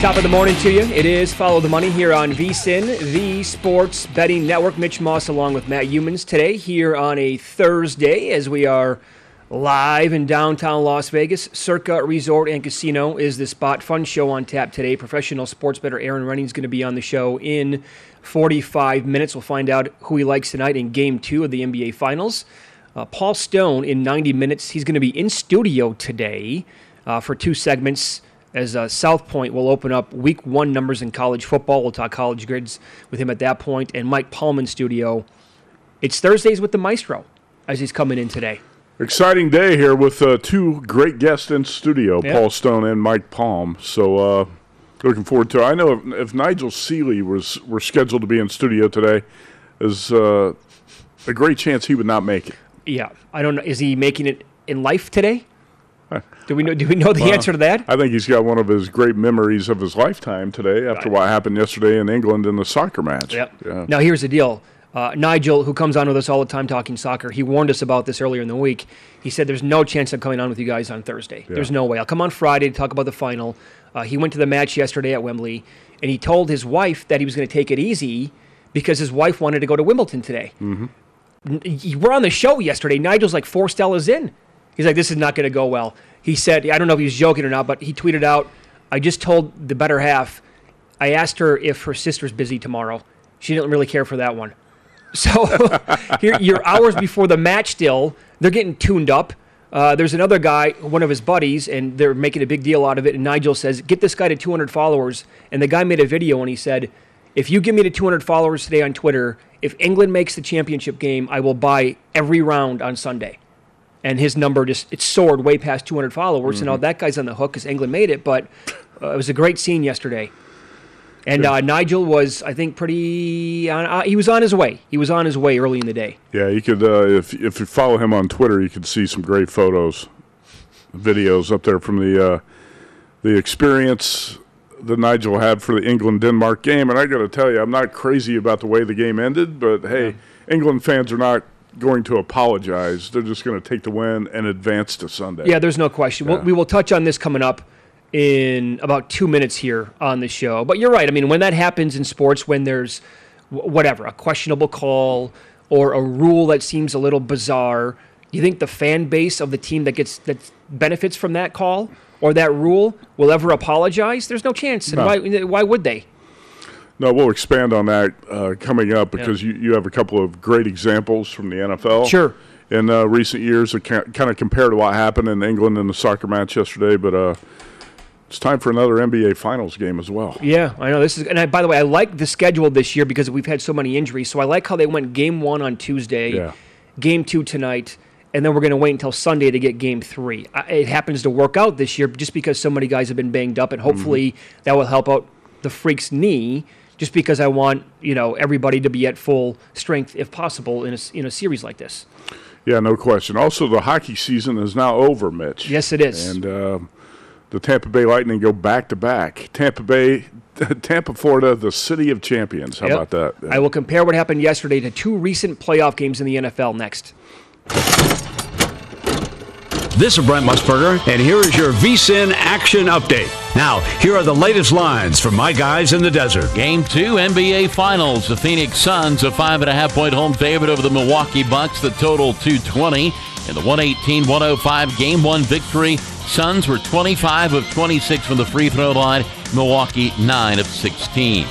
Top of the morning to you. It is Follow the Money here on VSIN, the Sports Betting Network. Mitch Moss along with Matt Youmans today here on a Thursday as we are live in downtown Las Vegas. Circa Resort and Casino is the spot. Fun show on tap today. Professional sports bettor Erin Rynning is going to be on the show in 45 minutes. We'll find out who he likes tonight in game two of the NBA Finals. Uh, Paul Stone in 90 minutes. He's going to be in studio today uh, for two segments as uh, South Point will open up week one numbers in college football. We'll talk college grids with him at that point. And Mike Palm in studio. It's Thursdays with the Maestro as he's coming in today. Exciting day here with uh, two great guests in studio, Yeah. Paul Stone and Mike Palm. So uh, looking forward to it. I know if, if Nigel Seeley was were scheduled to be in studio today, there's uh, a great chance he would not make it. Yeah, I don't know. Is he making it in life today? Do we know? Do we know the Well, answer to that? I think he's got one of his great memories of his lifetime today after what happened yesterday in England in the soccer match. Yep. Yeah. Now here's the deal. Uh, Nigel, who comes on with us all the time talking soccer, he warned us about this earlier in the week. He said, "There's no chance I'm coming on with you guys on Thursday. There's no way. I'll come on Friday to talk about the final." Uh, he went to the match yesterday at Wembley, and he told his wife that he was going to take it easy because his wife wanted to go to Wimbledon today. Mm-hmm. We're on the show yesterday. Nigel's like four Stellas in. He's like, "This is not going to go well." He said, "I don't know if he was joking or not, but he tweeted out." I just told the better half. I asked her if her sister's busy tomorrow. She didn't really care for that one. So here, you're hours before the match. Still, they're getting tuned up. Uh, there's another guy, one of his buddies, and they're making a big deal out of it. And Nigel says, "Get this guy to 200 followers." And the guy made a video and he said, "If you give me to 200 followers today on Twitter, if England makes the championship game, I will buy every round on Sunday." And his number just it soared way past 200 followers. and all that guy's on the hook because England made it. But uh, it was a great scene yesterday. And uh, Nigel was, I think, pretty. On, uh, he was on his way. He was on his way early in the day. Yeah, you could uh, if if you follow him on Twitter, you could see some great photos, videos up there from the uh, the experience that Nigel had for the England Denmark game. And I got to tell you, I'm not crazy about the way the game ended, but hey, England fans are not going to apologize. They're just going to take the win and advance to Sunday. Yeah, there's no question. We'll, we will touch on this coming up in about two minutes here on the show. But you're right. I mean, when that happens in sports, when there's wh- whatever, a questionable call or a rule that seems a little bizarre, you think the fan base of the team that gets that benefits from that call or that rule will ever apologize, there's no chance. And No. why, why would they? No, we'll expand on that uh, coming up because you, you have a couple of great examples from the NFL. Sure. In uh, recent years, kind of compare to what happened in England in the soccer match yesterday, but uh, it's time for another NBA Finals game as well. Yeah, I know this is. And I, by the way, I like the schedule this year because we've had so many injuries. So I like how they went game one on Tuesday, Yeah. game two tonight, and then we're going to wait until Sunday to get game three. I, it happens to work out this year just because so many guys have been banged up, and hopefully that will help out the freak's knee. Just because I want you know everybody to be at full strength if possible in a in a series like this. Yeah, no question. Also, the hockey season is now over, Mitch. Yes, it is. And uh, the Tampa Bay Lightning go back to back. Tampa Bay, Tampa, Florida, the city of champions. How Yep. about that? I will compare what happened yesterday to two recent playoff games in the NFL next. This is Brent Musburger, and here is your VSIN action update. Now, here are the latest lines from my guys in the desert. Game two, NBA Finals. The Phoenix Suns, a five and a half point home favorite over the Milwaukee Bucks, the total 220. In the 118 105 game one victory, Suns were 25 of 26 from the free throw line, Milwaukee 9 of 16.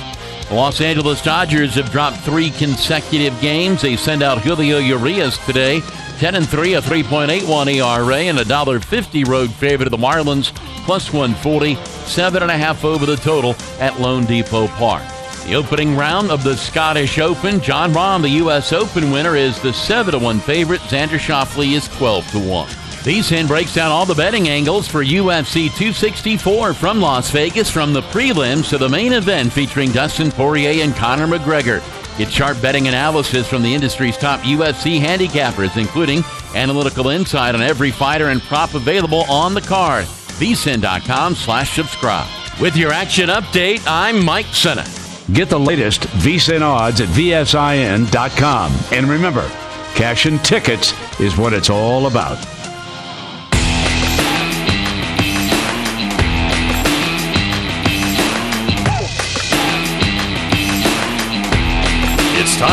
The Los Angeles Dodgers have dropped three consecutive games. They send out Julio Urias today. 10 and 3, a 3.81 ERA, and a $1.50 road favorite of the Marlins, plus 140, seven and a half over the total at loanDepot Park. The opening round of the Scottish Open, Jon Rahm, the U.S. Open winner, is the 7 to 1 favorite. Xander Schauffele is 12 to 1. VSIN breaks down all the betting angles for UFC 264 from Las Vegas, from the prelims to the main event featuring Dustin Poirier and Conor McGregor. Get sharp betting analysis from the industry's top UFC handicappers, including analytical insight on every fighter and prop available on the card. VSIN.com slash subscribe. With your action update, I'm Mike Senna. Get the latest VSIN odds at VSIN.com. And remember, cash and tickets is what it's all about.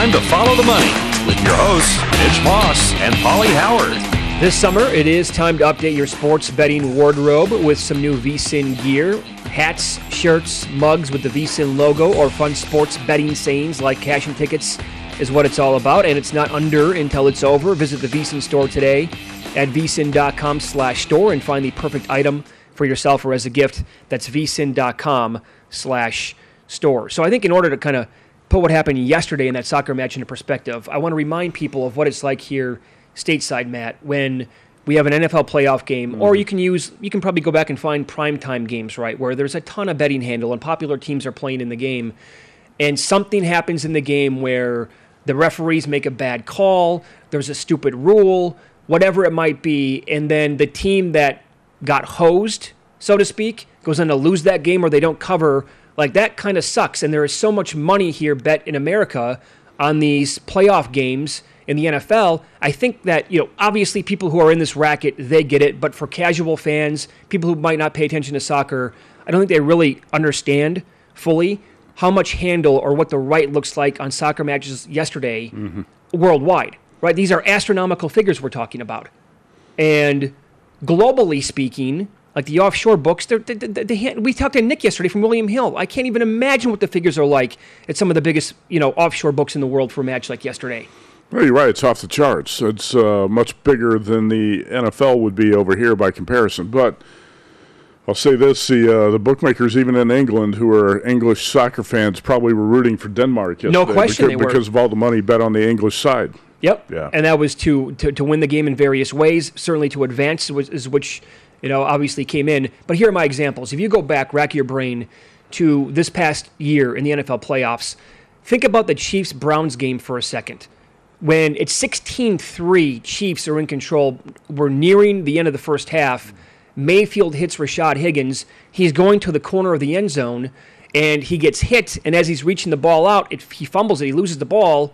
Time to follow the money with your hosts, Mitch Moss and Pauly Howard. This summer, it is time to update your sports betting wardrobe with some new VSIN gear. Hats, shirts, mugs with the VSIN logo, or fun sports betting sayings like cash and tickets is what it's all about, and it's not under until it's over. Visit the VSIN store today at vsin.com slash store and find the perfect item for yourself or as a gift. That's vsin.com slash store. So I think in order to kind of put what happened yesterday in that soccer match into perspective, I want to remind people of what it's like here stateside, Matt, when we have an NFL playoff game, or mm-hmm. you can use, you can probably go back and find primetime games, right, where there's a ton of betting handle and popular teams are playing in the game, and something happens in the game where the referees make a bad call, there's a stupid rule, whatever it might be, and then the team that got hosed, so to speak, goes on to lose that game or they don't cover. Like that kind of sucks. And there is so much money here bet in America on these playoff games in the NFL. I think that, you know, obviously people who are in this racket, they get it. But for casual fans, people who might not pay attention to soccer, I don't think they really understand fully how much handle or what the right looks like on soccer matches yesterday mm-hmm. worldwide, right? These are astronomical figures we're talking about. And globally speaking, like the offshore books, they're, they they they we talked to Nick yesterday from William Hill. I can't even imagine what the figures are like at some of the biggest, you know, offshore books in the world for a match like yesterday. Well, you're right. It's off the charts. It's uh, much bigger than the NFL would be over here by comparison. But I'll say this: the uh, the bookmakers, even in England, who are English soccer fans, probably were rooting for Denmark yesterday. No question because, they were. because of all the money bet on the English side. Yep. Yeah. And that was to, to, to win the game in various ways, certainly to advance, was, is which, you know, obviously came in. But here are my examples. If you go back, rack your brain to this past year in the NFL playoffs, think about the Chiefs Browns game for a second. When it's 16 3, Chiefs are in control. We're nearing the end of the first half. Mayfield hits Rashad Higgins. He's going to the corner of the end zone, and he gets hit. And as he's reaching the ball out, it, he fumbles it. He loses the ball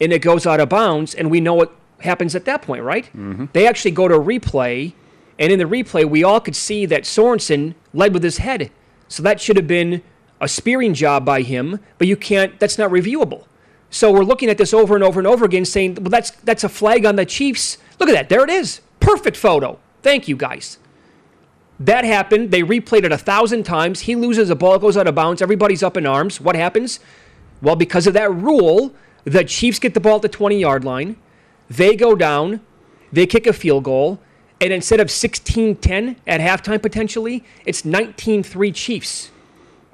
and it goes out of bounds, and we know what happens at that point, right? Mm-hmm. They actually go to replay, and in the replay, we all could see that Sorensen led with his head. So that should have been a spearing job by him, but you can't, that's not reviewable. So we're looking at this over and over and over again, saying, well, that's, that's a flag on the Chiefs. Look at that. There it is. Perfect photo. Thank you, guys. That happened. They replayed it a thousand times. He loses a ball, goes out of bounds. Everybody's up in arms. What happens? Well, because of that rule, the Chiefs get the ball at the 20 yard line. They go down. They kick a field goal. And instead of 16 10 at halftime potentially, it's 19 3 Chiefs.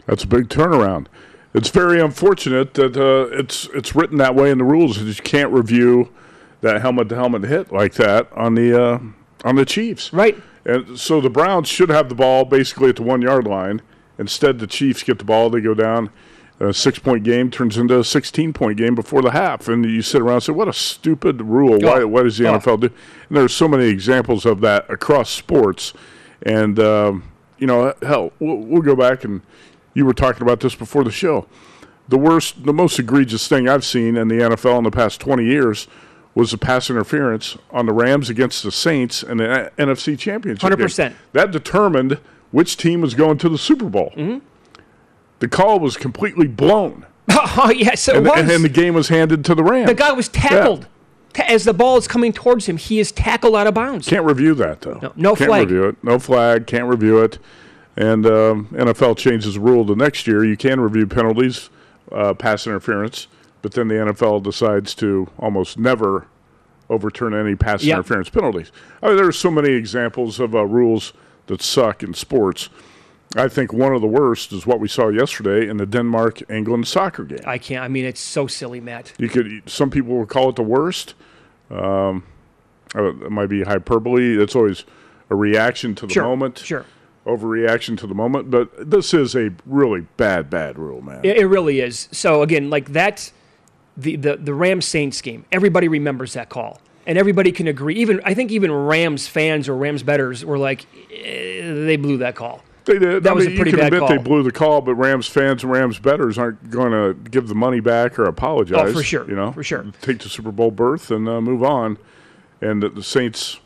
That's a big turnaround. It's very unfortunate that uh, it's it's written that way in the rules. that You can't review that helmet to helmet hit like that on the uh, on the Chiefs. Right. And so the Browns should have the ball basically at the one yard line. Instead, the Chiefs get the ball. They go down. A six point game turns into a 16 point game before the half. And you sit around and say, what a stupid rule. Why, why does the Oh. NFL do? And there's so many examples of that across sports. And, um, you know, hell, we'll, we'll go back and you were talking about this before the show. The worst, the most egregious thing I've seen in the NFL in the past 20 years was the pass interference on the Rams against the Saints in the NFC Championship. game. 100%. That determined which team was going to the Super Bowl. Mm-hmm. The call was completely blown. Oh, yes, it and, was. and, and the game was handed to the Rams. the guy was tackled. Ta- As the ball is coming towards him, he is tackled out of bounds. Can't review that though. No, no can't flag. review it. No flag. Can't review it. And um, NFL changes the rule the next year. You can review penalties, uh, pass interference, but then the NFL decides to almost never overturn any pass Yep. interference penalties. I mean, there are so many examples of uh, rules that suck in sports. I think one of the worst is what we saw yesterday in the Denmark England soccer game. I can't. I mean, it's so silly, Matt. You could. Some people will call it the worst. Um, it might be hyperbole. It's always a reaction to the Sure, moment. sure. Overreaction to the moment. But this is a really bad, bad rule, man. It, it really is. So again, like that, the the the Rams Saints game. Everybody remembers that call, and everybody can agree. Even I think even Rams fans or Rams betters were like, eh, they blew that call. They did. That I was mean, a pretty you can bad admit they blew the call, but Rams fans and Rams betters aren't going to give the money back or apologize. Oh, for sure, You know, for sure. Take the Super Bowl berth and uh, move on. And the, the Saints,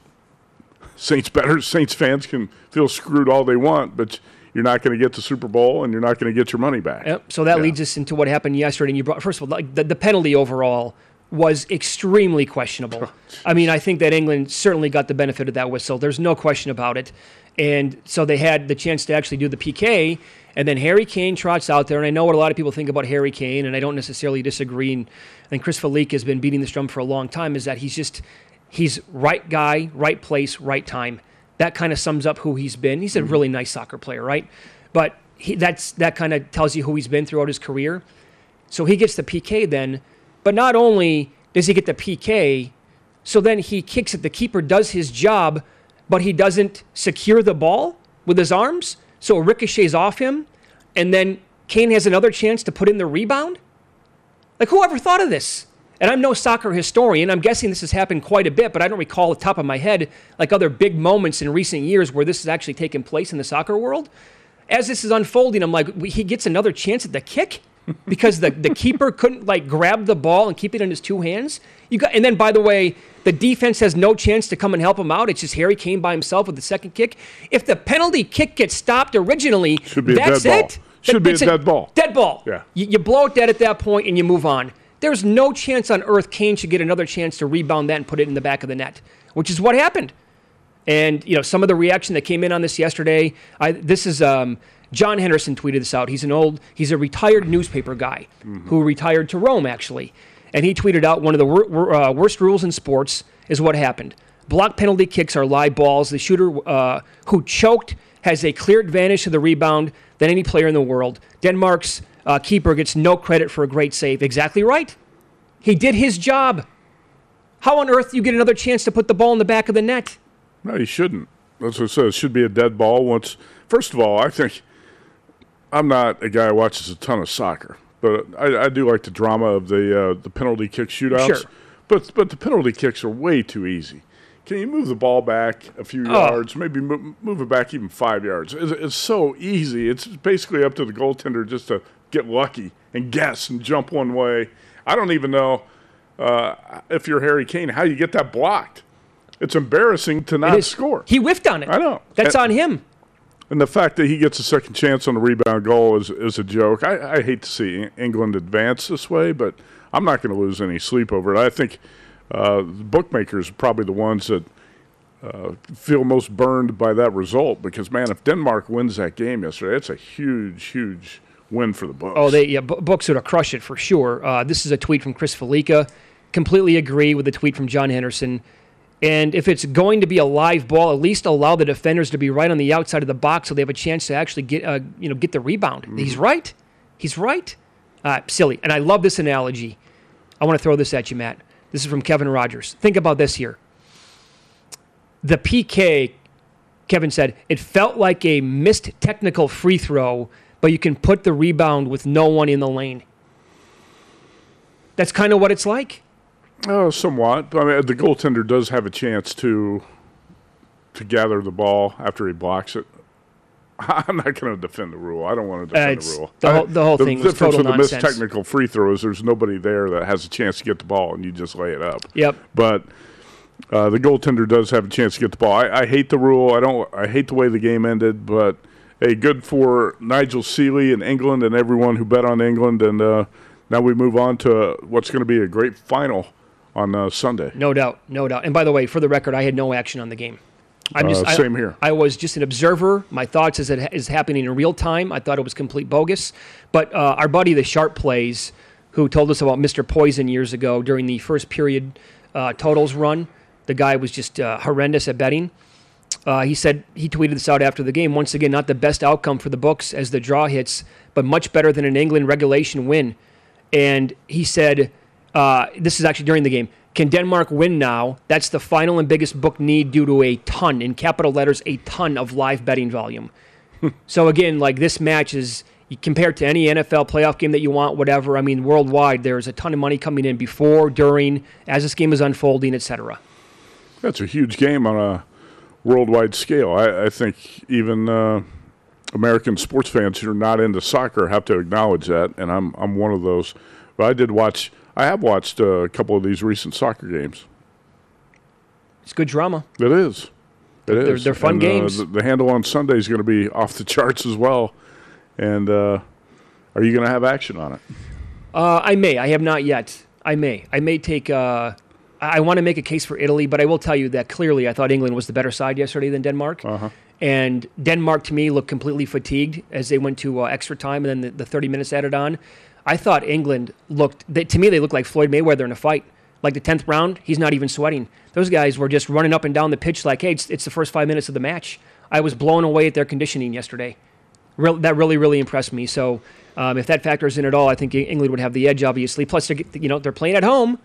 Saints betters, Saints fans can feel screwed all they want, but you're not going to get the Super Bowl and you're not going to get your money back. Yep. So that Yeah. leads us into what happened yesterday. And you brought first of all, like the, the penalty overall was extremely questionable. Oh, I mean, I think that England certainly got the benefit of that whistle. There's no question about it. And so they had the chance to actually do the PK. And then Harry Kane trots out there, and I know what a lot of people think about Harry Kane, and I don't necessarily disagree. And I think Chris Fallica has been beating this drum for a long time. Is that he's just he's right guy, right place, right time. That kind of sums up who he's been. He's a mm-hmm. really nice soccer player, right? But he, that's that kind of tells you who he's been throughout his career. So he gets the PK then, but not only does he get the PK, so then he kicks it. The keeper does his job, but he doesn't secure the ball with his arms, so it ricochets off him, and then Kane has another chance to put in the rebound. Like whoever thought of this? And I'm no soccer historian. I'm guessing this has happened quite a bit, but I don't recall the top of my head like other big moments in recent years where this has actually taken place in the soccer world. As this is unfolding, I'm like, he gets another chance at the kick because the, the keeper couldn't like grab the ball and keep it in his two hands. You got, and then by the way, the defense has no chance to come and help him out. It's just Harry Kane by himself with the second kick. If the penalty kick gets stopped originally, Should be a that's dead ball. it. Should be a dead ball. Dead ball. Yeah. You, you blow it dead at that point and you move on. There's no chance on earth Kane should get another chance to rebound that and put it in the back of the net, which is what happened. And you know some of the reaction that came in on this yesterday. I, this is um, John Henderson tweeted this out. He's an old, he's a retired newspaper guy who retired to Rome actually, and he tweeted out one of the wor- uh, worst rules in sports is what happened. Block penalty kicks are live balls. The shooter uh, who choked has a clear advantage to the rebound than any player in the world. Denmark's uh, keeper gets no credit for a great save. Exactly right. He did his job. How on earth do you get another chance to put the ball in the back of the net? No, you shouldn't. That's what it says. It should be a dead ball once. First of all, I think I'm not a guy who watches a ton of soccer, but I, I do like the drama of the uh, the penalty kick shootouts. Sure. But but the penalty kicks are way too easy. Can you move the ball back a few Oh. yards? Maybe move, move it back even five yards. It's, it's so easy. It's basically up to the goaltender just to get lucky and guess and jump one way. I don't even know uh, if you're Harry Kane how you get that blocked. It's embarrassing to not score. He whiffed on it. I know. That's And- on him. And the fact that he gets a second chance on the rebound goal is, is a joke. I, I hate to see England advance this way, but I'm not going to lose any sleep over it. I think uh, the bookmakers are probably the ones that uh, feel most burned by that result because man, if Denmark wins that game yesterday, it's a huge, huge win for the Books. Oh, they yeah, Books would have crushed it for sure. Uh, this is a tweet from Chris Fallica. Completely agree with the tweet from John Henderson. And if it's going to be a live ball, at least allow the defenders to be right on the outside of the box so they have a chance to actually get uh, you know get the rebound. Mm-hmm. He's right. He's right. Uh, silly. And I love this analogy. I want to throw this at you, Matt. This is from Kevin Rogers. Think about this here. The PK, Kevin said, it felt like a missed technical free throw, but you can put the rebound with no one in the lane. That's kind of what it's like. Oh, somewhat. I mean, the goaltender does have a chance to to gather the ball after he blocks it. I'm not going to defend the rule. I don't want to defend Uh, the rule. the whole- the whole thing was difference total with the missed technical free throw is there's nobody there that has a chance to get the ball, and you just lay it up. Yep. But uh, the goaltender does have a chance to get the ball. I, I hate the rule. I don't. I hate the way the game ended. But hey, good for Nigel Seeley and England and everyone who bet on England. And uh, now we move on to what's going to be a great final on uh, Sunday. No doubt, no doubt. And by the way, for the record, I had no action on the game. I'm just Uh, I- same here. I was just an observer. My thoughts as it is happening in real time. I thought it was complete bogus. But uh, our buddy, the Sharp Plays, who told us about Mr. Poison years ago during the first period uh, totals run, the guy was just uh, horrendous at betting. Uh, he said he tweeted this out after the game. Once again, not the best outcome for the books as the draw hits, but much better than an England regulation win. And he said, uh, this is actually during the game. Can Denmark win now? That's the final and biggest book need due to a ton, in capital letters, a ton of live betting volume. so again, like this match is compared to any NFL playoff game that you want, whatever. I mean, worldwide, there's a ton of money coming in before, during, as this game is unfolding, etc. That's a huge game on a worldwide scale. I, I think even uh, American sports fans who are not into soccer have to acknowledge that, and I'm I'm one of those. But I did watch. I have watched uh, a couple of these recent soccer games. It's good drama. It is. It is. They're- they're fun And, uh, games. the, the handle on Sunday is going to be off the charts as well. And uh, are you going to have action on it? Uh, I may. I have not yet. I may. I may take. Uh, I I want to make a case for Italy, but I will tell you that clearly I thought England was the better side yesterday than Denmark. Uh-huh. And Denmark, to me, looked completely fatigued as they went to uh, extra time and then the, the 30 minutes added on. I thought England looked, they, to me, they looked like Floyd Mayweather in a fight. Like the 10th round, he's not even sweating. Those guys were just running up and down the pitch like, hey, it's, it's the first five minutes of the match. I was blown away at their conditioning yesterday. That really, really impressed me. So um, if that factors in at all, I think England would have the edge, obviously. Plus, they're, you know, they're playing at home.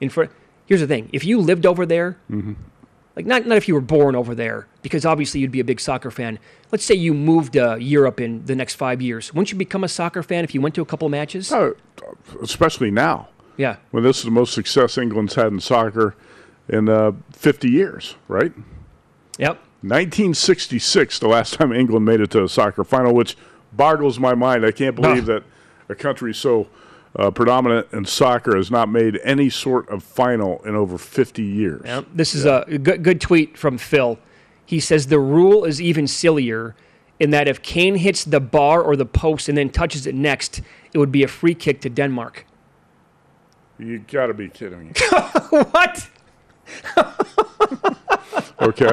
In front. Here's the thing: if you lived over there, Mm-hmm. Like not not if you were born over there, because obviously you'd be a big soccer fan. Let's say you moved to Europe in the next five years. Wouldn't you become a soccer fan if you went to a couple matches? Oh, especially now. Yeah. When this is the most success England's had in soccer in uh, 50 years, right? Yep. 1966, the last time England made it to a soccer final, which boggles my mind. I can't believe that a country so uh, predominant in soccer has not made any sort of final in over 50 years. Yep. This is a good, good tweet from Phil. He says the rule is even sillier in that if Kane hits the bar or the post and then touches it next, it would be a free kick to Denmark. You got to be kidding me. what? Okay.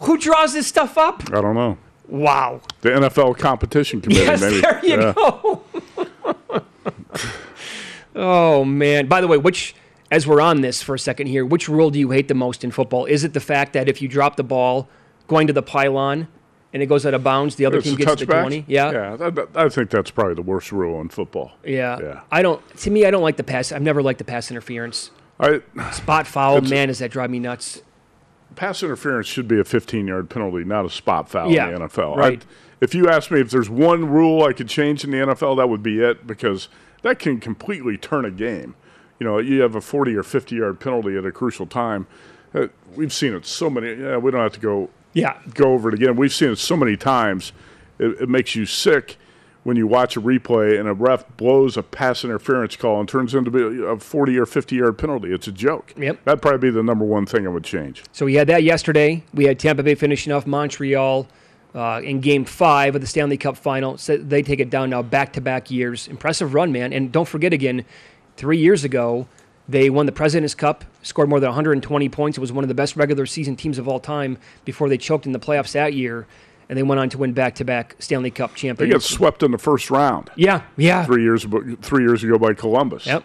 Who draws this stuff up? I don't know. Wow. The NFL competition committee, Yes, maybe. there you Yeah. go. oh man! By the way, which as we're on this for a second here, which rule do you hate the most in football? Is it the fact that if you drop the ball going to the pylon and it goes out of bounds, the other It's team gets the twenty? Yeah. Yeah, that, that- I think that's probably the worst rule in football. Yeah. Yeah. I don't. To me, I don't like the pass. I've never liked the pass interference. I Spot foul, man, does that drive me nuts? pass interference should be a 15 yard penalty, not a spot foul Yeah, in the NFL. right. I, if you ask me if there's one rule I could change in the NFL, that would be it because that can completely turn a game. You know, you have a 40 or 50 yard penalty at a crucial time. Uh, we've seen it so many. Yeah, we don't have to go Yeah. go over it again. We've seen it so many times. It, it makes you sick when you watch a replay and a ref blows a pass interference call and turns into a 40 or 50 yard penalty. It's a joke. Yep. That'd probably be the number one thing I would change. So we had that yesterday. We had Tampa Bay finishing off Montreal uh, in Game Five of the Stanley Cup Final. So they take it down now, back to back years. Impressive run, man. And don't forget again, three years ago, They won the President's Cup, scored more than 120 points. It was one of the best regular season teams of all time before they choked in the playoffs that year. And they went on to win back-to-back Stanley Cup championships. They got swept in the first round. Yeah, yeah. Three years three years ago by Columbus. Yep.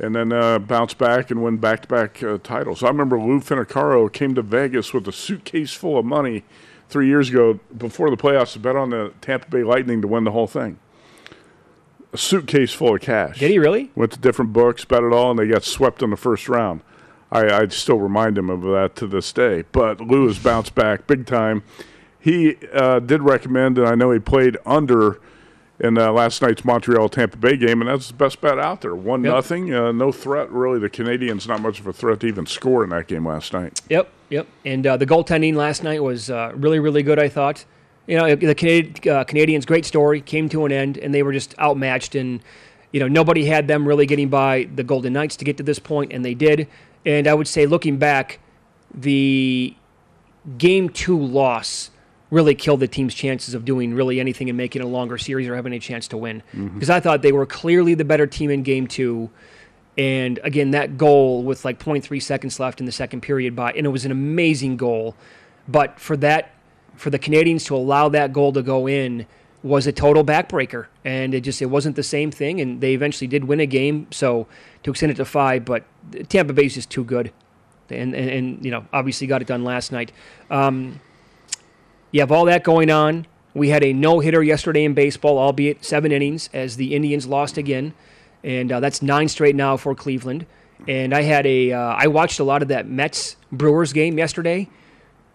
And then uh, bounced back and win back-to-back uh, titles. I remember Lou Finocchiaro came to Vegas with a suitcase full of money three years ago before the playoffs to bet on the Tampa Bay Lightning to win the whole thing. A suitcase full of cash. Did he really? Went to different books, bet it all, and they got swept in the first round. I, I still remind him of that to this day. But Lou has bounced back big time. He uh, did recommend, and I know he played under in uh, last night's Montreal Tampa Bay game, and that's the best bet out there. One Yep. nothing, uh, no threat really. The Canadiens not much of a threat to even score in that game last night. Yep, yep. And uh, the goaltending last night was uh, really, really good. I thought. You know, the Canadi- uh, Canadiens' great story came to an end, and they were just outmatched. And you know, nobody had them really getting by the Golden Knights to get to this point, and they did. And I would say, looking back, the game two loss really killed the team's chances of doing really anything and making a longer series or having a chance to win. Because I thought they were clearly the better team in game two. And again, that goal with like 0.3 seconds left in the second period by, and it was an amazing goal. But for that, for the Canadiens to allow that goal to go in was a total backbreaker. And it just, it wasn't the same thing. And they eventually did win a game. So to extend it to five, but Tampa Bay's just too good. And, and, and you know, obviously got it done last night. Um, you have all that going on. We had a no hitter yesterday in baseball, albeit seven innings, as the Indians lost again, and uh, that's nine straight now for Cleveland. And I had a, uh, I watched a lot of that Mets Brewers game yesterday.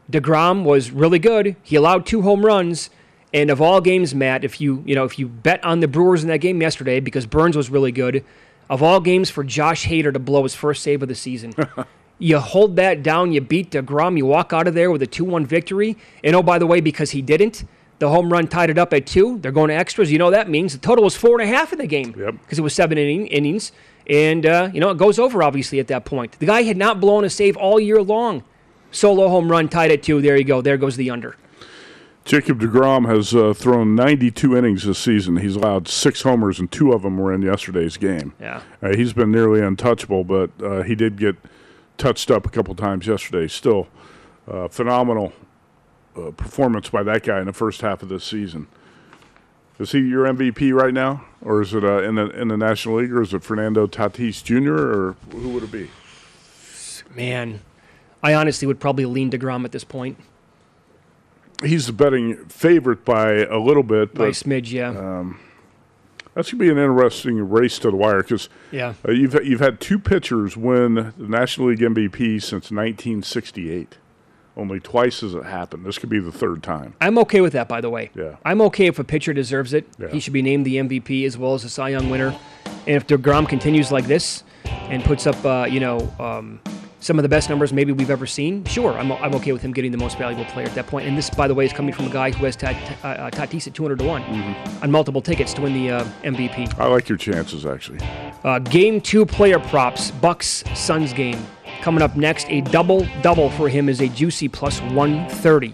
Degrom was really good. He allowed two home runs, and of all games, Matt, if you you know if you bet on the Brewers in that game yesterday because Burnes was really good, of all games for Josh Hader to blow his first save of the season. You hold that down, you beat DeGrom, you walk out of there with a 2 1 victory. And oh, by the way, because he didn't, the home run tied it up at two. They're going to extras. You know what that means the total was four and a half in the game because it was seven inning, innings. And, uh, you know, it goes over obviously at that point. The guy had not blown a save all year long. Solo home run tied at two. There you go. There goes the under. Jacob DeGrom has uh, thrown 92 innings this season. He's allowed six homers, and two of them were in yesterday's game. Yeah. Uh, he's been nearly untouchable, but uh, he did get touched up a couple times yesterday. Still, uh, phenomenal uh, performance by that guy in the first half of this season. Is he your MVP right now, or is it uh, in the in the National League, or is it Fernando Tatis Jr., or who would it be? Man, I honestly would probably lean DeGrom at this point. He's the betting favorite by a little bit, By a smidge, yeah. Um, that's gonna be an interesting race to the wire because Yeah. uh, you've you've had two pitchers win the National League MVP since 1968. Only twice has it happened. This could be the third time. I'm okay with that, by the way. Yeah. I'm okay if a pitcher deserves it. Yeah. He should be named the MVP as well as a Cy Young winner. And if DeGrom continues like this and puts up, uh, you know, um, some of the best numbers maybe we've ever seen, sure, I'm, I'm okay with him getting the most valuable player at that point. And this, by the way, is coming from a guy who has Tat, uh, uh, Tatis at 200 to one Mm-hmm. on multiple tickets to win the uh, MVP. I like your chances actually. Uh, game two player props, Bucks Suns game. Coming up next, a double double for him is a juicy plus 130.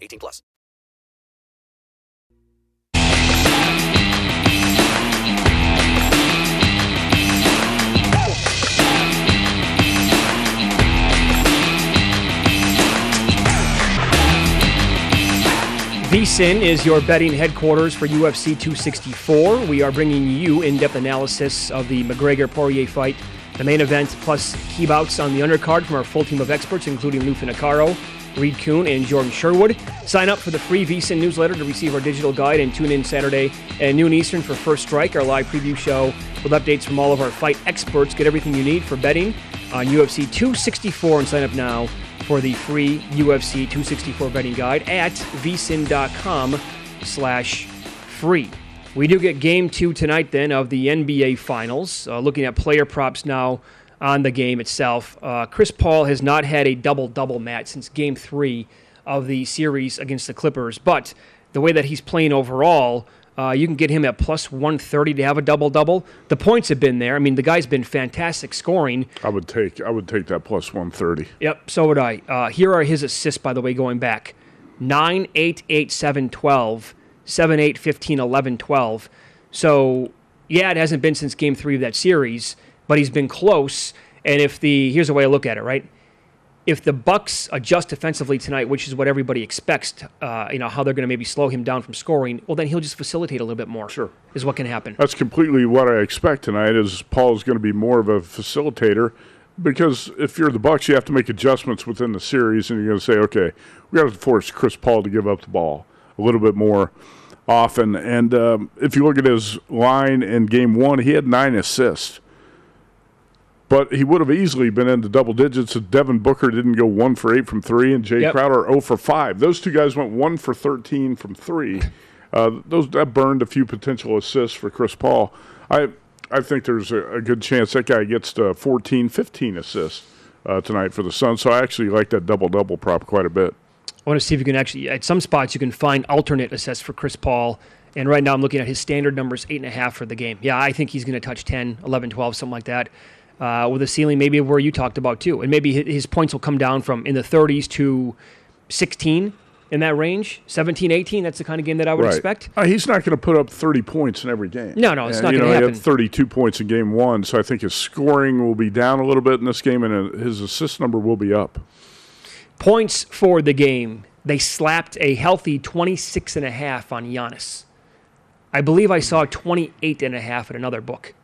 18 plus. VSIN is your betting headquarters for UFC 264. We are bringing you in-depth analysis of the McGregor Poirier fight, the main event, plus key bouts on the undercard from our full team of experts, including Lou Finocchiaro, Reed Kuhn, and Jordan Sherwood. Sign up for the free VSIN newsletter to receive our digital guide and tune in Saturday at noon Eastern for First Strike, our live preview show with updates from all of our fight experts. Get everything you need for betting on UFC 264 and sign up now for the free UFC 264 betting guide at vsin.com slash free. We do get game two tonight then of the NBA Finals. Uh, looking at player props now on the game itself. Uh, Chris Paul has not had a double-double match since game three of the series against the Clippers, but the way that he's playing overall – uh, you can get him at plus 130 to have a double double. The points have been there. I mean, the guy's been fantastic scoring. I would take I would take that plus 130. Yep, so would I. Uh, here are his assists, by the way, going back 9, 8, 8, 7, 12, 7, 8, 15, 11, 12. So, yeah, it hasn't been since game three of that series, but he's been close. And if the, here's the way I look at it, right? if the Bucks adjust defensively tonight, which is what everybody expects, uh, you know how they're going to maybe slow him down from scoring. Well, then he'll just facilitate a little bit more. Sure, is what can happen. That's completely what I expect tonight. Is Paul's going to be more of a facilitator because if you're the Bucks, you have to make adjustments within the series, and you're going to say, okay, we got to force Chris Paul to give up the ball a little bit more often. And um, if you look at his line in Game One, he had nine assists. But he would have easily been into double digits if Devin Booker didn't go one for eight from three and Jae Yep. Crowder 0 for five. Those two guys went one for 13 from three. Uh, those that burned a few potential assists for Chris Paul. I I think there's a, a good chance that guy gets to 14, 15 assists uh, tonight for the Suns. So I actually like that double double prop quite a bit. I want to see if you can actually, at some spots, you can find alternate assists for Chris Paul. And right now, I'm looking at his standard numbers, eight and a half for the game. Yeah, I think he's going to touch 10, 11, 12, something like that. Uh, with a ceiling maybe where you talked about too. And maybe his points will come down from in the 30s to 16 in that range, 17, 18. That's the kind of game that I would Right. expect. Uh, he's not going to put up 30 points in every game. No, no, it's And, not gonna know, He had 32 points in game one, so I think his scoring will be down a little bit in this game, and uh, his assist number will be up. Points for the game. They slapped a healthy 26 and a half on Giannis. I believe I saw 28 and a half at another book.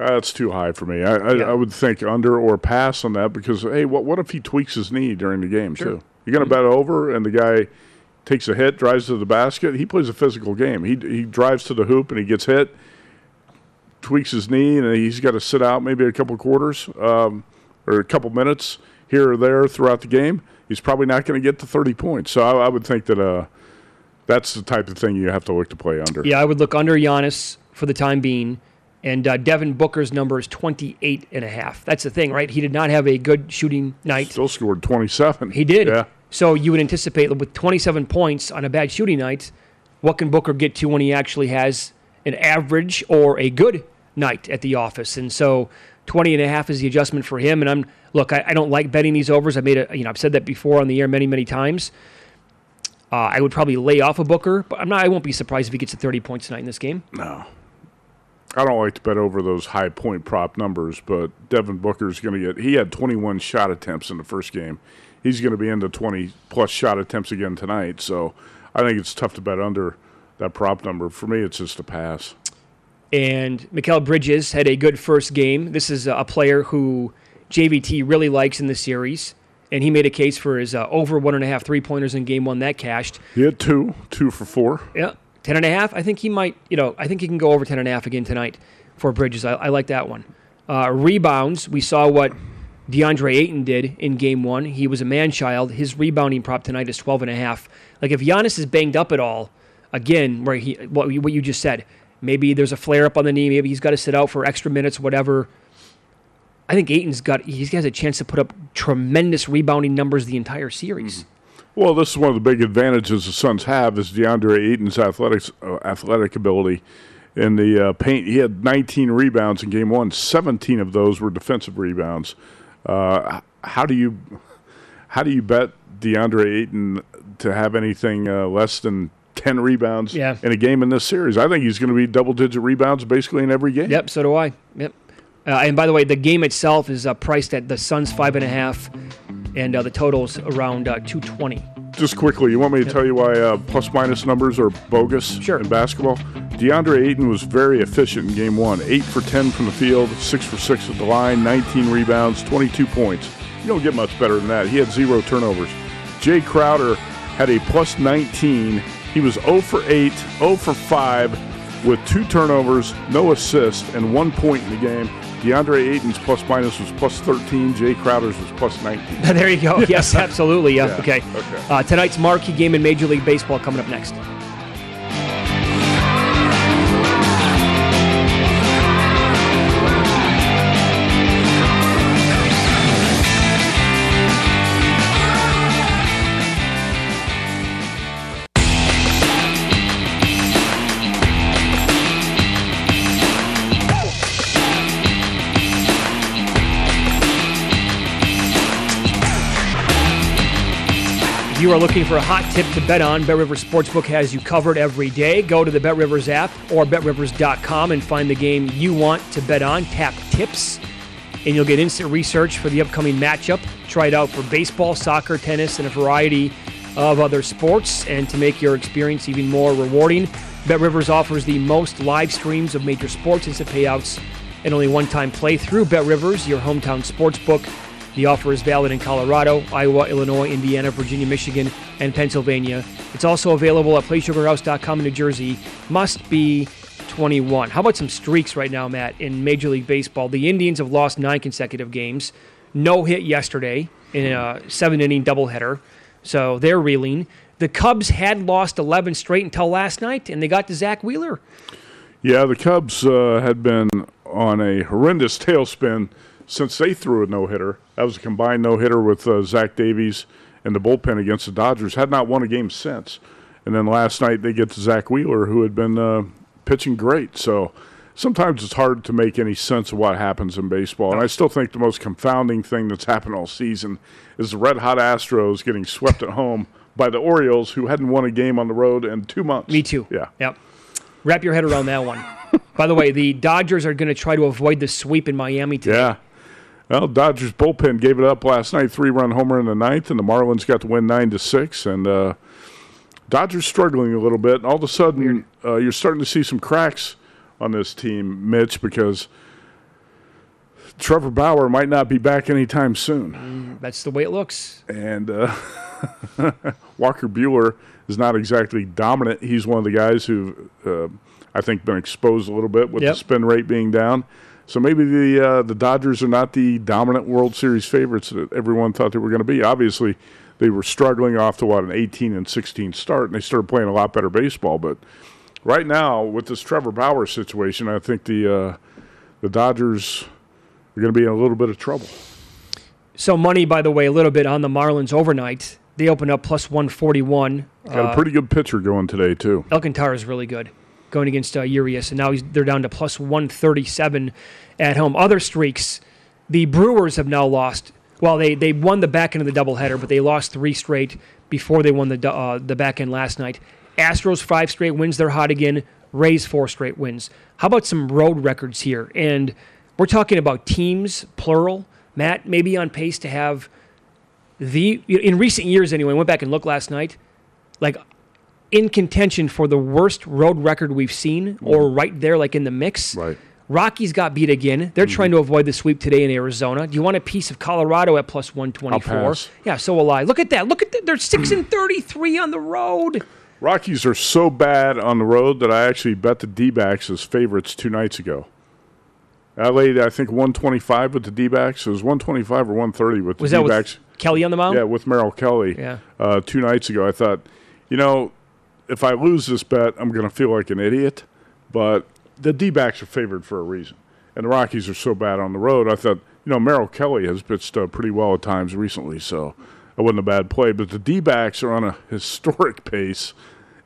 Uh, That's too high for me. I, I, I would think under or pass on that because hey, what what if he tweaks his knee during the game Sure. too? You're going to bet over, and the guy takes a hit, drives to the basket. He plays a physical game. He he drives to the hoop and he gets hit, tweaks his knee, and he's got to sit out maybe a couple quarters um, or a couple minutes here or there throughout the game. He's probably not going to get to 30 points. So I, I would think that uh, that's the type of thing you have to look to play under. Yeah, I would look under Giannis for the time being. And uh, Devin Booker's number is 28 and a half. That's the thing, right? He did not have a good shooting night. Still scored 27. He did. Yeah. So you would anticipate with 27 points on a bad shooting night, what can Booker get to when he actually has an average or a good night at the office? And so 20 and a half is the adjustment for him. And I'm look, I, I don't like betting these overs. I made a you know I've said that before on the air many many times. Uh, I would probably lay off a Booker, but I'm not. I won't be surprised if he gets to 30 points tonight in this game. No. I don't like to bet over those high point prop numbers, but Devin Booker's going to get. He had 21 shot attempts in the first game. He's going to be into 20 plus shot attempts again tonight. So I think it's tough to bet under that prop number. For me, it's just a pass. And Mikal Bridges had a good first game. This is a player who JVT really likes in the series, and he made a case for his uh, over one and a half three pointers in game one that cashed. He had two, two for four. Yeah, ten and a half. I think he might. You know, I think he can go over ten and a half again tonight for Bridges. I, I like that one. Uh, rebounds. We saw what DeAndre Ayton did in game one. He was a man child. His rebounding prop tonight is 12 and a half. Like if Giannis is banged up at all, again, where he what what you just said, maybe there's a flare up on the knee, maybe he's got to sit out for extra minutes, whatever. I think Ayton's got he has got a chance to put up tremendous rebounding numbers the entire series. Well, this is one of the big advantages the Suns have is DeAndre Ayton's athletics, uh, athletic ability in the uh, paint. He had 19 rebounds in game one. 17 of those were defensive rebounds. Uh, how do you how do you bet DeAndre Ayton to have anything uh, less than 10 rebounds Yeah. in a game in this series? I think he's going to be double digit rebounds basically in every game. Yep, so do I. Yep. Uh, and by the way, the game itself is uh, priced at the Suns five and a half, and uh, the totals around uh, 220. Just quickly, you want me to tell you why uh, plus minus numbers are bogus in basketball? DeAndre Ayton was very efficient in game one 8 for 10 from the field, 6 for 6 at the line, 19 rebounds, 22 points. You don't get much better than that. He had zero turnovers. Jae Crowder had a plus 19. He was 0 for 8, 0 for 5 with two turnovers, no assist, and one point in the game. DeAndre Ayton's plus minus was plus 13. Jae Crowder's was plus 19. there you go. Yes, absolutely. Yeah. Yeah, Okay. okay. Uh, tonight's marquee game in Major League Baseball coming up next. You are looking for a hot tip to bet on, Bet Rivers Sportsbook has you covered every day. Go to the Bet Rivers app or betrivers.com and find the game you want to bet on. Tap tips, and you'll get instant research for the upcoming matchup. Try it out for baseball, soccer, tennis, and a variety of other sports. And to make your experience even more rewarding, Bet Rivers offers the most live streams of major sports instant payouts and only one time play through Bet Rivers, your hometown sportsbook. The offer is valid in Colorado, Iowa, Illinois, Indiana, Virginia, Michigan, and Pennsylvania. It's also available at PlaySugarHouse.com in New Jersey. Must be 21. How about some streaks right now, Matt, in Major League Baseball? The Indians have lost nine consecutive games. No hit yesterday in a seven inning doubleheader. So they're reeling. The Cubs had lost 11 straight until last night, and they got to Zack Wheeler. Yeah, the Cubs uh, had been on a horrendous tailspin since they threw a no hitter. That was a combined no hitter with uh, Zach Davies and the bullpen against the Dodgers. Had not won a game since. And then last night they get to Zack Wheeler, who had been uh, pitching great. So sometimes it's hard to make any sense of what happens in baseball. And I still think the most confounding thing that's happened all season is the red hot Astros getting swept at home by the Orioles, who hadn't won a game on the road in two months. Me too. Yeah. Yep. Wrap your head around that one. By the way, the Dodgers are going to try to avoid the sweep in Miami today. Yeah. Well, Dodgers bullpen gave it up last night, three run homer in the ninth, and the Marlins got to win nine to six. And uh, Dodgers struggling a little bit. And all of a sudden, uh, you're starting to see some cracks on this team, Mitch, because Trevor Bauer might not be back anytime soon. Mm, That's the way it looks. And uh, Walker Buehler is not exactly dominant. He's one of the guys who uh, I think been exposed a little bit with Yep. the spin rate being down. So maybe the uh, the Dodgers are not the dominant World Series favorites that everyone thought they were going to be. Obviously, they were struggling off to what an 18 and 16 start, and they started playing a lot better baseball. But right now, with this Trevor Bauer situation, I think the uh, the Dodgers are going to be in a little bit of trouble. So money, by the way, a little bit on the Marlins overnight. They opened up plus 141. Got a Uh, pretty good pitcher going today too. Alcantara is really good going against uh, Urias, and now they're down to plus 137 at home. Other streaks, the Brewers have now lost Well, they they won the back end of the doubleheader, but they lost three straight before they won the uh, the back end last night. Astros five straight wins. They're hot again. Rays four straight wins. How about some road records here? And we're talking about teams plural. Matt maybe on pace to have the in recent years anyway. I went back and looked last night, like in contention for the worst road record we've seen, or right there, like in the mix. Right. Rockies got beat again. They're trying to avoid the sweep today in Arizona. Do you want a piece of Colorado at 124? I'll pass. Yeah, so will I. Look at that. Look at that. They're six and thirty three on the road. Rockies are so bad on the road that I actually bet the D backs as favorites two nights ago. I laid, I think, 125 with the D backs. It was 125 or 130 with the Was D backs. Kelly on the mound? Yeah, with Merrill Kelly. Yeah. Uh, two nights ago, I thought, you know, if I lose this bet, I'm going to feel like an idiot. But the D backs are favored for a reason. And the Rockies are so bad on the road. I thought, you know, Merrill Kelly has pitched uh, pretty well at times recently, so it wasn't a bad play. But the D backs are on a historic pace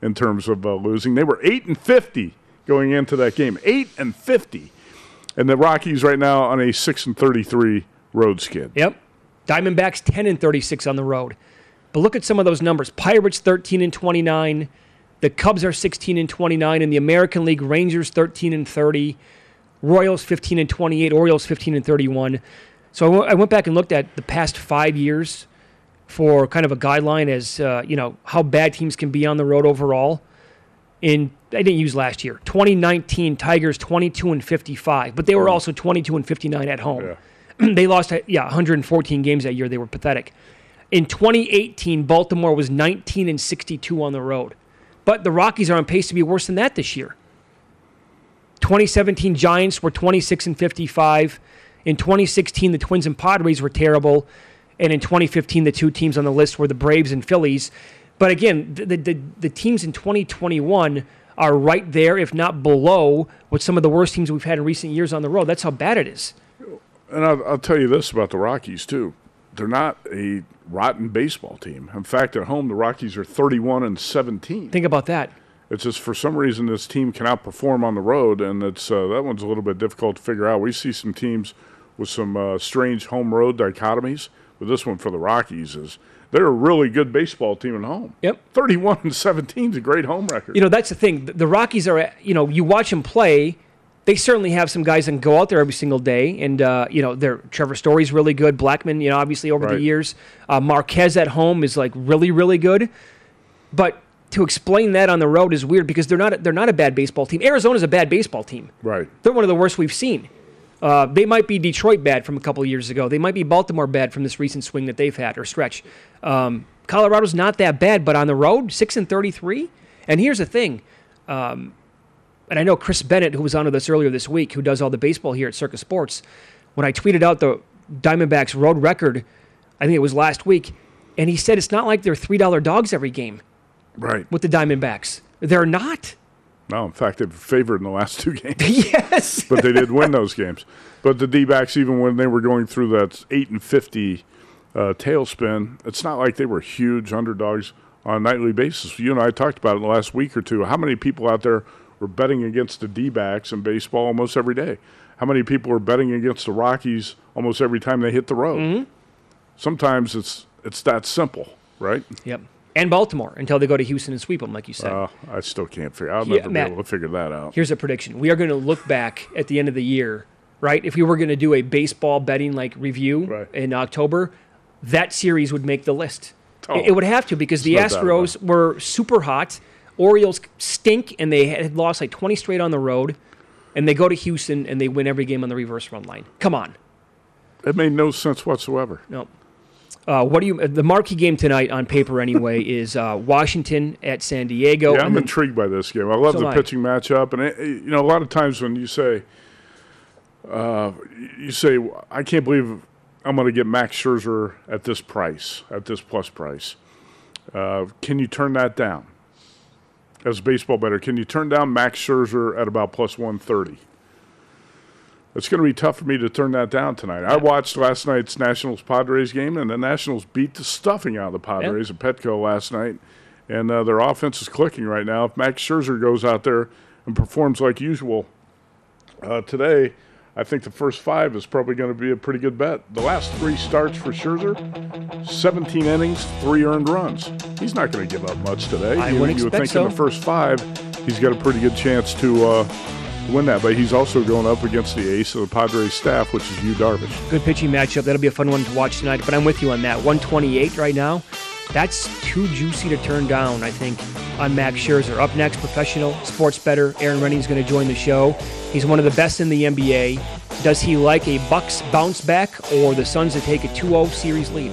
in terms of uh, losing. They were 8 and 50 going into that game. 8 and 50. And the Rockies right now on a 6 and 33 road skid. Yep. Diamondbacks 10 and 36 on the road. But look at some of those numbers. Pirates 13 and 29. The Cubs are 16 and 29 in the American League. Rangers 13 and 30. Royals 15 and 28. Orioles 15 and 31. So I w- I went back and looked at the past five years for kind of a guideline as uh, you know how bad teams can be on the road overall. In I didn't use last year. 2019 Tigers 22 and 55, but they were also 22 and 59 at home. they lost uh, yeah 114 games that year. They were pathetic. In 2018, Baltimore was 19 and 62 on the road, but the Rockies are on pace to be worse than that this year. 2017 Giants were 26 and 55. In 2016, the Twins and Padres were terrible, and in 2015, the two teams on the list were the Braves and Phillies. But again, the the, the teams in 2021 are right there, if not below, with some of the worst teams we've had in recent years on the road. That's how bad it is. And I'll, I'll tell you this about the Rockies, too. They're not a rotten baseball team. In fact, at home, the Rockies are 31 and 17. Think about that. It's just for some reason this team can outperform on the road, and it's uh, that one's a little bit difficult to figure out. We see some teams with some uh, strange home road dichotomies, but this one for the Rockies is they're a really good baseball team at home. Yep. 31 and 17 is a great home record. You know, that's the thing. The- The Rockies are, you know, you watch them play. They certainly have some guys that can go out there every single day, and uh, you know, their Trevor Story's really good. Blackmon, you know, obviously over the years, uh, Marquez at home is like really, really good. But to explain that on the road is weird because they're not they're not a bad baseball team. Arizona's a bad baseball team. Right. They're one of the worst we've seen. Uh, they might be Detroit bad from a couple of years ago. They might be Baltimore bad from this recent swing that they've had or stretch. Um, Colorado's not that bad, but on the road, six and thirty-three. And here's the thing, um, and I know Chris Bennett, who was on with us earlier this week, who does all the baseball here at Circa Sports. When I tweeted out the Diamondbacks road record, I think it was last week, and he said it's not like they're three dollar dogs every game Right. with the Diamondbacks. They're not. No, in fact, they've favored in the last two games. yes. but they did win those games. But the D backs, even when they were going through that 8 and 50 uh, tailspin, it's not like they were huge underdogs on a nightly basis. You and I talked about it in the last week or two. How many people out there were betting against the D backs in baseball almost every day? How many people were betting against the Rockies almost every time they hit the road? Mm-hmm. Sometimes it's it's that simple, right? Yep. And Baltimore until they go to Houston and sweep them, like you said. Uh, I still can't figure. I'll Yeah, never Matt. be able to figure that out. Here's a prediction. We are going to look back at the end of the year, right? If we were going to do a baseball betting like review in October, that series would make the list. Oh. It, it would have to because the Astros were super hot. Orioles stink and they had lost like 20 straight on the road. And they go to Houston and they win every game on the reverse run line. Come on. It made no sense whatsoever. No. Uh, what do you? The marquee game tonight on paper anyway is uh, Washington at San Diego. Yeah, I'm intrigued by this game. I love So the am I. pitching matchup, and it, you know, a lot of times when you say, uh, you say, I can't believe I'm going to get Max Scherzer at this price, at this plus price. Uh, can you turn that down? As a baseball bettor, can you turn down Max Scherzer at about plus 130? It's going to be tough for me to turn that down tonight. I watched last night's Nationals Padres game, and the Nationals beat the stuffing out of the Padres at Petco last night, and uh, their offense is clicking right now. If Max Scherzer goes out there and performs like usual uh, today, I think the first five is probably going to be a pretty good bet. The last three starts for Scherzer, 17 innings, three earned runs. He's not going to give up much today. I you, wouldn't you would expect think in the first five, he's got a pretty good chance to uh, win that. But he's also going up against the ace of the Padres staff, which is Yu Darvish. Good pitching matchup. That'll be a fun one to watch tonight. But I'm with you on that. 128 right now. That's too juicy to turn down, I think, on Max Scherzer. Up next, professional sports bettor Erin Rynning is going to join the show. He's one of the best in the NBA. Does he like a Bucks bounce back or the Suns to take a 2-0 series lead?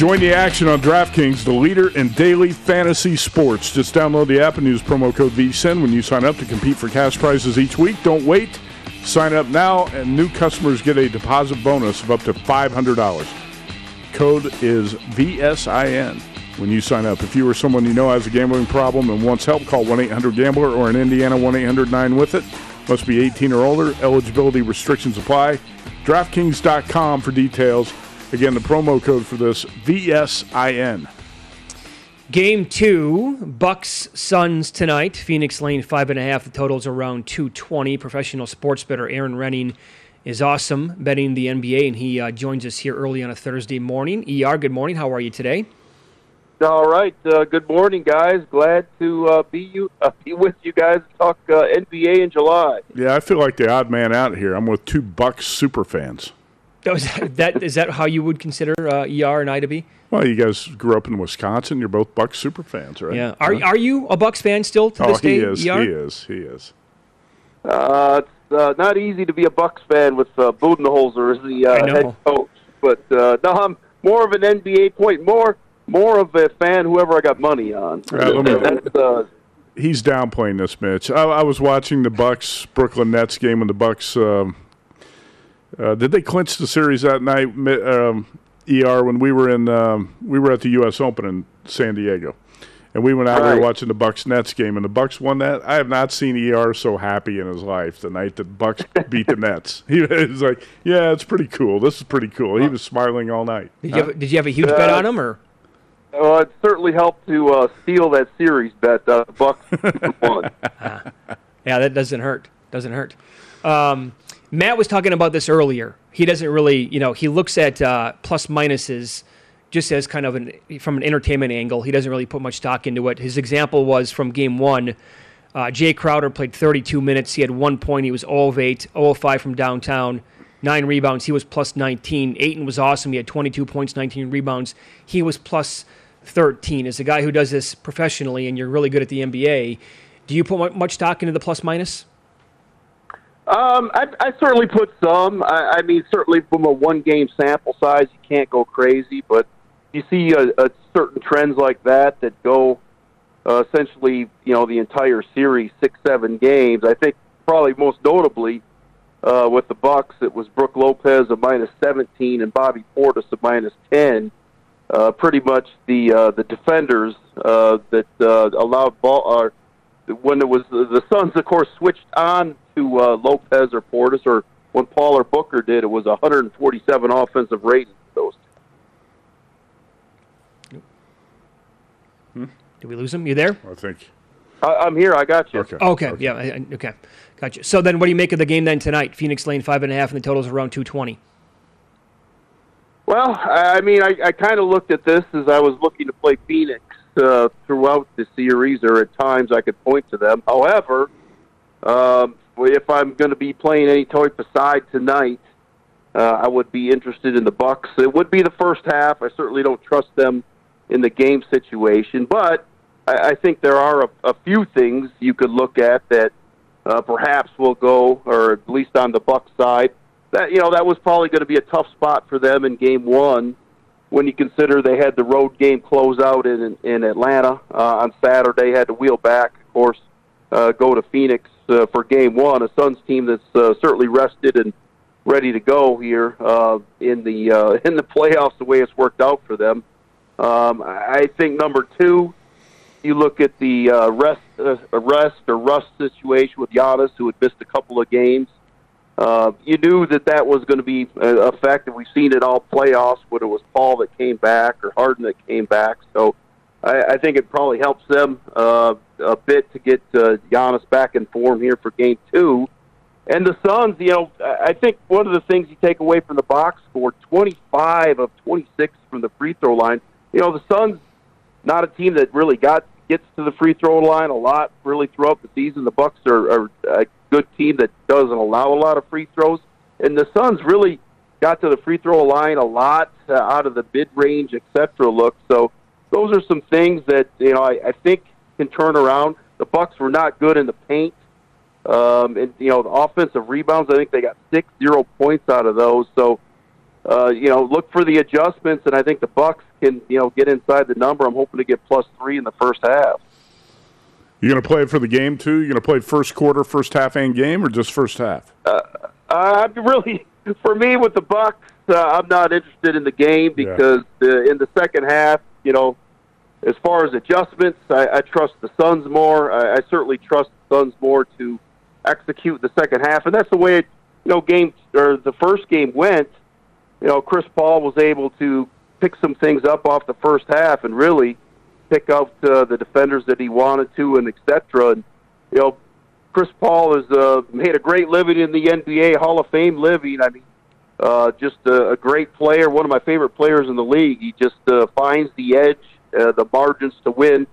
Join the action on DraftKings, the leader in daily fantasy sports. Just download the app and use promo code VSIN when you sign up to compete for cash prizes each week. Don't wait. Sign up now, and new customers get a deposit bonus of up to $500. Code is VSIN when you sign up. If you or someone you know has a gambling problem and wants help, call 1 800 Gambler or in Indiana 1 800 9 with it. Must be 18 or older. Eligibility restrictions apply. DraftKings.com for details. Again, the promo code for this VSIN. Game two, Bucks Suns tonight. Phoenix Lane five and a half. The total's around two twenty. Professional sports bettor Erin Rynning is awesome betting the NBA, and he uh, joins us here early on a Thursday morning. Er, good morning. How are you today? All right. Uh, good morning, guys. Glad to uh, be you uh, be with you guys. Talk uh, NBA in July. Yeah, I feel like the odd man out here. I'm with two Bucks super fans. Oh, is that, that is that how you would consider uh, Er and I to be? Well, you guys grew up in Wisconsin. You're both Bucks super fans, right? Yeah. Are Huh? are you a Bucks fan still to oh, this day? he is. Er? He is. He is. Uh, it's uh, not easy to be a Bucks fan with uh, Budenholzer as the uh, head coach, but uh, no, I'm more of an NBA point, more more of a fan. Whoever I got money on. Uh, let me- That's, uh, He's downplaying this, Mitch. I, I was watching the Bucks Brooklyn Nets game when the Bucks um, uh, did they clinch the series that night? Um, Er, when we were in um, we were at the U.S. Open in San Diego, and we went out there Right. watching the Bucks Nets game, and the Bucks won that. I have not seen Er so happy in his life the night that Bucks beat the Nets. He was like, "Yeah, it's pretty cool. This is pretty cool." He was smiling all night. Did you have, did you have a huge bet Uh, on him or? well, it certainly helped to uh, steal that series bet. Uh, Bucks won. Yeah, that doesn't hurt. Doesn't hurt. Um, Matt was talking about this earlier. He doesn't really, you know, he looks at uh, plus minuses just as kind of an from an entertainment angle. He doesn't really put much stock into it. His example was from game one. Uh, Jae Crowder played 32 minutes. He had one point. He was 0 of 8, 0 of 5 from downtown, nine rebounds. He was plus 19. Ayton was awesome. He had 22 points, 19 rebounds. He was plus 13. As a guy who does this professionally and you're really good at the NBA, do you put much stock into the plus minus? Um, I, I certainly put some. I, I mean, certainly from a one-game sample size, you can't go crazy. But you see a, a certain trends like that that go uh, essentially, you know, the entire series, six, seven games. I think probably most notably uh, with the Bucks, it was Brook Lopez a minus 17 and Bobby Portis a minus 10. Uh, pretty much the uh, the defenders uh, that uh, allowed ball. Uh, when it was the Suns, of course, switched on to uh, Lopez or Portis, or when Paul or Booker did, it was 147 offensive rating for those. Did we lose him? You there? I think. I, I'm here. I got you. Okay. Okay. Yeah. I- I- Okay. Gotcha. So then, what do you make of the game then tonight? Phoenix laying five and a half, and the total's around two twenty. Well, I I mean, I, I kind of looked at this as I was looking to play Phoenix uh, throughout the series, or at times I could point to them. However, um, if I'm going to be playing any type of side tonight, uh, I would be interested in the Bucks. It would be the first half. I certainly don't trust them in the game situation, but I, I think there are a, a few things you could look at that uh, perhaps will go, or at least on the Bucks side. That you know that was probably going to be a tough spot for them in Game One, when you consider they had the road game close out in in Atlanta uh, on Saturday, had to wheel back, of course, uh, go to Phoenix uh, for Game One, a Suns team that's uh, certainly rested and ready to go here uh, in the uh, in the playoffs. The way it's worked out for them, um, I think number two, you look at the uh, rest uh, or rust situation with Giannis, who had missed a couple of games. Uh, you knew that that was going to be a fact, and we've seen it all playoffs. Whether it was Paul that came back or Harden that came back, so I, I think it probably helps them uh, a bit to get uh, Giannis back in form here for Game Two. And the Suns, you know, I think one of the things you take away from the box score, 25 of 26 from the free throw line. You know, the Suns, not a team that really got gets to the free throw line a lot really throughout the season. The Bucks are, are a good team that doesn't allow a lot of free throws, and the Suns really got to the free throw line a lot uh, out of the mid range, etc. Look, so those are some things that you know I, I think can turn around. The Bucks were not good in the paint. Um, and you know the offensive rebounds, I think they got six zero points out of those. So, uh, you know, look for the adjustments, and I think the Bucks can you know get inside the number. I'm hoping to get plus three in the first half. You going to play for the game too? You going to play first quarter, first half, and game, or just first half? Uh, I'm really, for me with the Bucks, uh, I'm not interested in the game Yeah. because uh, in the second half, you know, as far as adjustments, I, I trust the Suns more. I, I certainly trust the Suns more to execute the second half, and that's the way, you know, game or the first game went. You know, Chris Paul was able to pick some things up off the first half and really pick out uh, the defenders that he wanted to, and et cetera. And you know, Chris Paul has uh, made a great living in the NBA, Hall of Fame living. I mean, uh, just a, a great player, one of my favorite players in the league. He just uh, finds the edge, uh, the margins to win.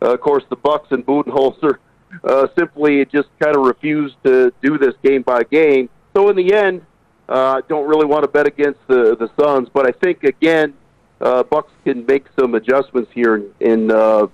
Uh, of course, the Bucks and Budenholzer uh, simply just kind of refused to do this game by game. So in the end, uh, I don't really want to bet against the the Suns, but I think again, uh, Bucks can make some adjustments here and, and uh,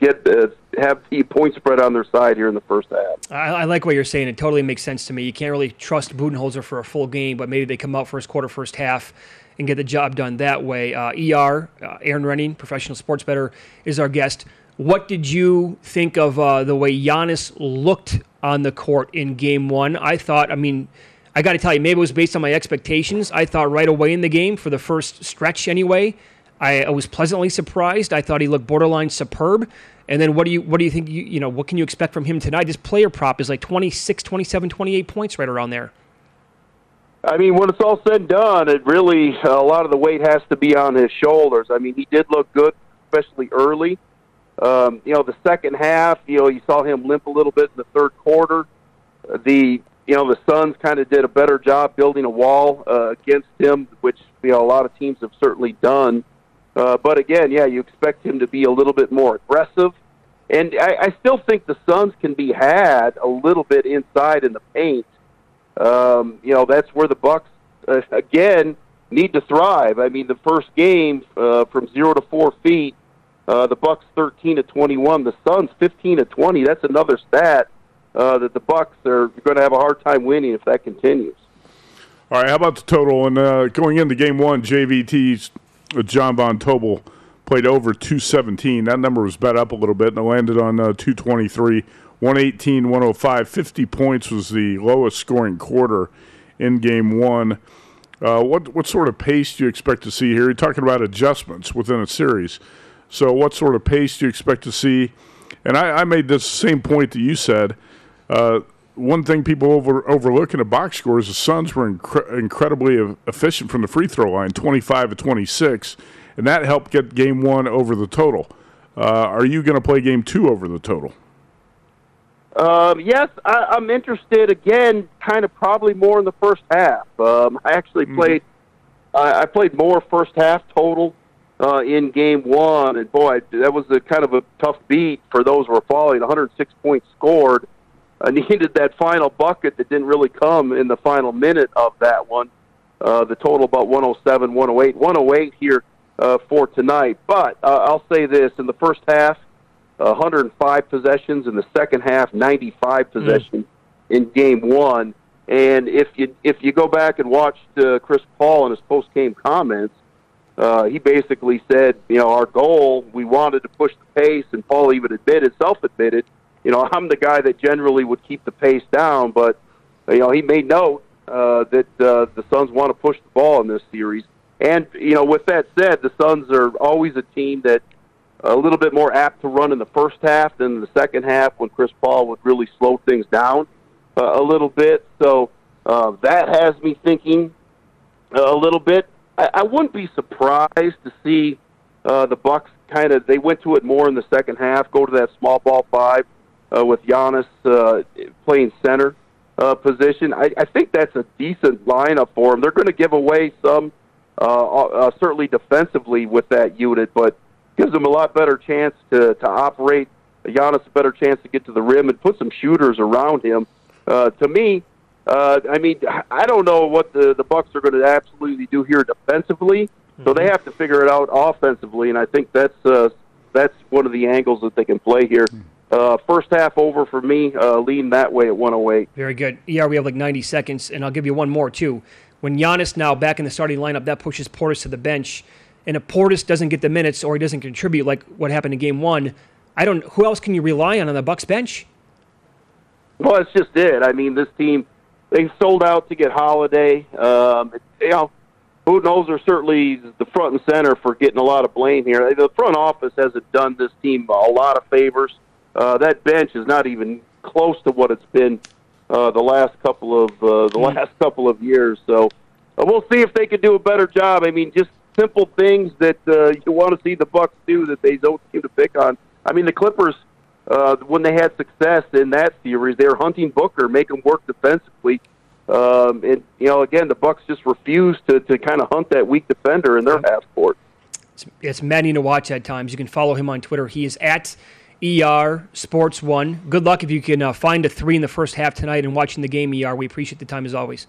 get uh, have the point spread on their side here in the first half. I, I like what you're saying. It totally makes sense to me. You can't really trust Budenholzer for a full game, but maybe they come out first quarter, first half, and get the job done that way. Uh, ER, uh, Erin Rynning, professional sports bettor, is our guest. What did you think of uh, the way Giannis looked on the court in game one? I thought, I mean, I got to tell you, maybe it was based on my expectations. I thought right away in the game, for the first stretch anyway, I, I was pleasantly surprised. I thought he looked borderline superb. And then what do you what do you think you you know what can you expect from him tonight? His player prop is like 26, 27, 28 points right around there. I mean, when it's all said and done, it really a lot of the weight has to be on his shoulders. I mean, he did look good, especially early. Um, you know, the second half, you know, you saw him limp a little bit in the third quarter. The you know the Suns kind of did a better job building a wall uh, against him, which you know a lot of teams have certainly done. Uh, but again, yeah, you expect him to be a little bit more aggressive, and I, I still think the Suns can be had a little bit inside in the paint. Um, you know, that's where the Bucks uh, again need to thrive. I mean, the first game uh, from zero to four feet, uh, the Bucks thirteen to twenty-one, the Suns fifteen to twenty. That's another stat uh, that the Bucks are going to have a hard time winning if that continues. All right, how about the total? And uh, going into game one, JVT's uh, John Von Tobel played over 217. That number was bet up a little bit and it landed on uh, 223. 118, 105. 50 points was the lowest scoring quarter in game one. Uh, what what sort of pace do you expect to see here? You're talking about adjustments within a series. So, what sort of pace do you expect to see? And I, I made this same point that you said. Uh, one thing people over, overlook in a box score is the Suns were incre- incredibly efficient from the free throw line, 25 to 26, and that helped get game one over the total. Uh, are you going to play game two over the total? Um, yes, I, I'm interested again. Kind of probably more in the first half. Um, I actually Mm-hmm. played. I, I played more first half total uh, in game one, and boy, that was a kind of a tough beat for those who were following. 106 points scored. I needed that final bucket that didn't really come in the final minute of that one. Uh, the total about 107, 108, 108 here uh, for tonight. But uh, I'll say this: in the first half, 105 possessions. In the second half, 95 possessions in game one. And if you if you go back and watch uh, Chris Paul in his post game comments, uh, he basically said, you know, our goal we wanted to push the pace, and Paul even admitted, self admitted, you know, I'm the guy that generally would keep the pace down, but you know, he made note uh, that uh, the Suns want to push the ball in this series. And you know, with that said, the Suns are always a team that a little bit more apt to run in the first half than in the second half when Chris Paul would really slow things down uh, a little bit. So uh, that has me thinking a little bit. I, I wouldn't be surprised to see uh, the Bucks kind of they went to it more in the second half, go to that small ball five uh, with Giannis uh, playing center uh, position. I, I think that's a decent lineup for them. They're going to give away some, uh, uh, certainly defensively with that unit, but gives them a lot better chance to, to operate. Giannis a better chance to get to the rim and put some shooters around him. Uh, to me, uh, I mean, I don't know what the the Bucks are going to absolutely do here defensively, so they have to figure it out offensively, and I think that's uh, that's one of the angles that they can play here. Uh, first half over for me, uh, lean that way at 108. Very good. Yeah, we have like 90 seconds, and I'll give you one more too. When Giannis now back in the starting lineup, that pushes Portis to the bench, and if Portis doesn't get the minutes or he doesn't contribute, like what happened in Game One, I don't. Who else can you rely on on the Bucks bench? Well, it's just it. I mean, this team they sold out to get Holiday. Um, you know, who knows? They're certainly the front and center for getting a lot of blame here. The front office hasn't done this team a lot of favors. Uh, that bench is not even close to what it's been uh, the last couple of uh, the last couple of years. So uh, we'll see if they can do a better job. I mean, just simple things that uh, you want to see the Bucks do that they don't seem to pick on. I mean, the Clippers uh, when they had success in that series, they were hunting Booker, make him work defensively. Um, and you know, again, the Bucks just refuse to to kind of hunt that weak defender in their half court. It's, it's maddening to watch at times. You can follow him on Twitter. He is at ER Sports One. Good luck if you can uh, find a three in the first half tonight and watching the game. ER, we appreciate the time as always.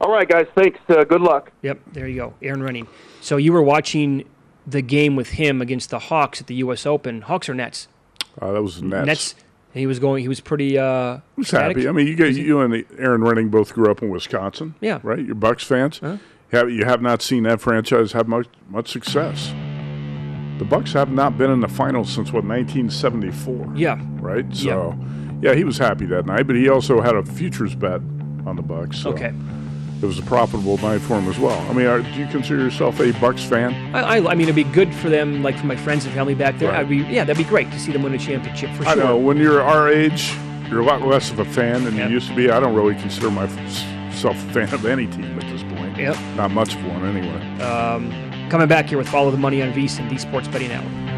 All right, guys. Thanks. Uh, good luck. Yep, there you go, Erin Rynning. So you were watching the game with him against the Hawks at the U.S. Open. Hawks or Nets? Uh, that was Nets. Nets. He was going. He was pretty. Uh, I was happy. I mean, you guys, you and Erin Rynning both grew up in Wisconsin. Yeah. Right. You're Bucks fans. Huh? have, you have not seen that franchise have much much success. The Bucks have not been in the finals since what 1974. Yeah. Right. So, yeah, he was happy that night, but he also had a futures bet on the Bucks. So Okay. It was a profitable night for him as well. I mean, are, do you consider yourself a Bucks fan? I, I, I mean, it'd be good for them, like for my friends and family back there. Right. I'd be, yeah, that'd be great to see them win a championship for I sure. I know when you're our age, you're a lot less of a fan than you used to be. I don't really consider myself a fan of any team at this point. Yep. Not much of one, anyway. Um, coming back here with Follow the Money on VSiN, the Sports Betting Network.